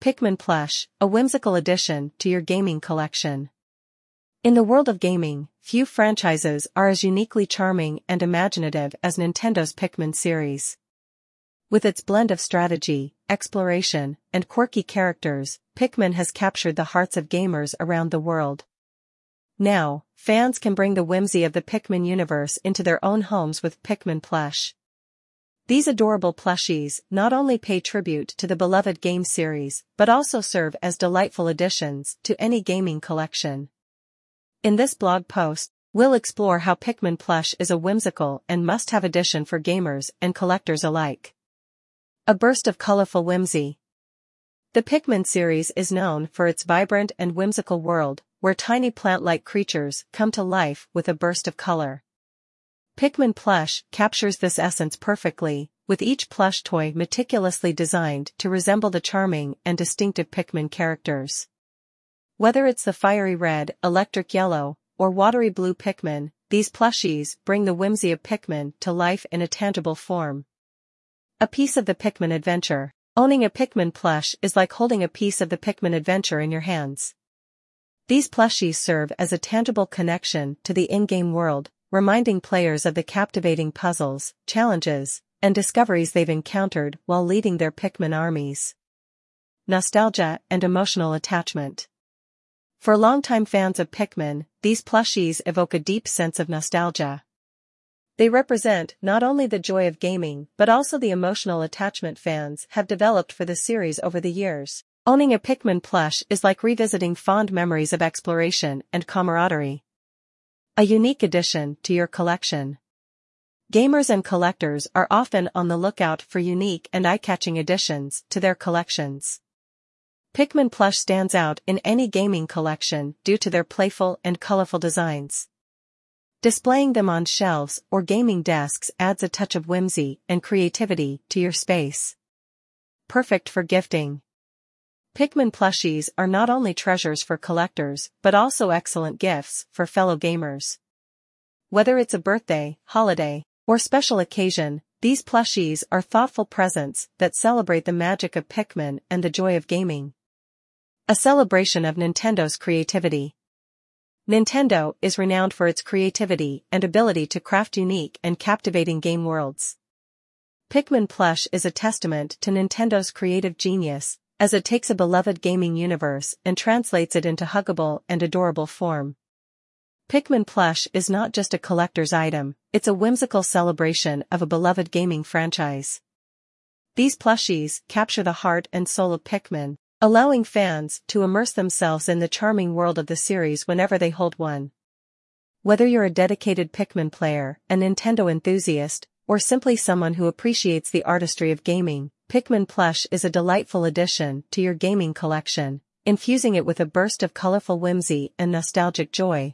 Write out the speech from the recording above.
Pikmin Plush, a whimsical addition to your gaming collection. In the world of gaming, few franchises are as uniquely charming and imaginative as Nintendo's Pikmin series. With its blend of strategy, exploration, and quirky characters, Pikmin has captured the hearts of gamers around the world. Now, fans can bring the whimsy of the Pikmin universe into their own homes with Pikmin Plush. These adorable plushies not only pay tribute to the beloved game series but also serve as delightful additions to any gaming collection. In this blog post, we'll explore how Pikmin Plush is a whimsical and must-have addition for gamers and collectors alike. A burst of colorful whimsy. The Pikmin series is known for its vibrant and whimsical world, where tiny plant-like creatures come to life with a burst of color. Pikmin plush captures this essence perfectly, with each plush toy meticulously designed to resemble the charming and distinctive Pikmin characters. Whether it's the fiery red, electric yellow, or watery blue Pikmin, these plushies bring the whimsy of Pikmin to life in a tangible form. A piece of the Pikmin adventure. Owning a Pikmin plush is like holding a piece of the Pikmin adventure in your hands. These plushies serve as a tangible connection to the in-game world, reminding players of the captivating puzzles, challenges, and discoveries they've encountered while leading their Pikmin armies. Nostalgia and emotional attachment. For longtime fans of Pikmin, these plushies evoke a deep sense of nostalgia. They represent not only the joy of gaming but also the emotional attachment fans have developed for the series over the years. Owning a Pikmin plush is like revisiting fond memories of exploration and camaraderie. A unique addition to your collection. Gamers and collectors are often on the lookout for unique and eye-catching additions to their collections. Pikmin plush stands out in any gaming collection due to their playful and colorful designs. Displaying them on shelves or gaming desks adds a touch of whimsy and creativity to your space. Perfect for gifting. Pikmin plushies are not only treasures for collectors but also excellent gifts for fellow gamers. Whether it's a birthday, holiday, or special occasion, these plushies are thoughtful presents that celebrate the magic of Pikmin and the joy of gaming. A celebration of Nintendo's creativity. Nintendo is renowned for its creativity and ability to craft unique and captivating game worlds. Pikmin Plush is a testament to Nintendo's creative genius, as it takes a beloved gaming universe and translates it into huggable and adorable form. Pikmin plush is not just a collector's item, it's a whimsical celebration of a beloved gaming franchise. These plushies capture the heart and soul of Pikmin, allowing fans to immerse themselves in the charming world of the series whenever they hold one. Whether you're a dedicated Pikmin player, a Nintendo enthusiast, or simply someone who appreciates the artistry of gaming, Pikmin plush is a delightful addition to your gaming collection, infusing it with a burst of colorful whimsy and nostalgic joy.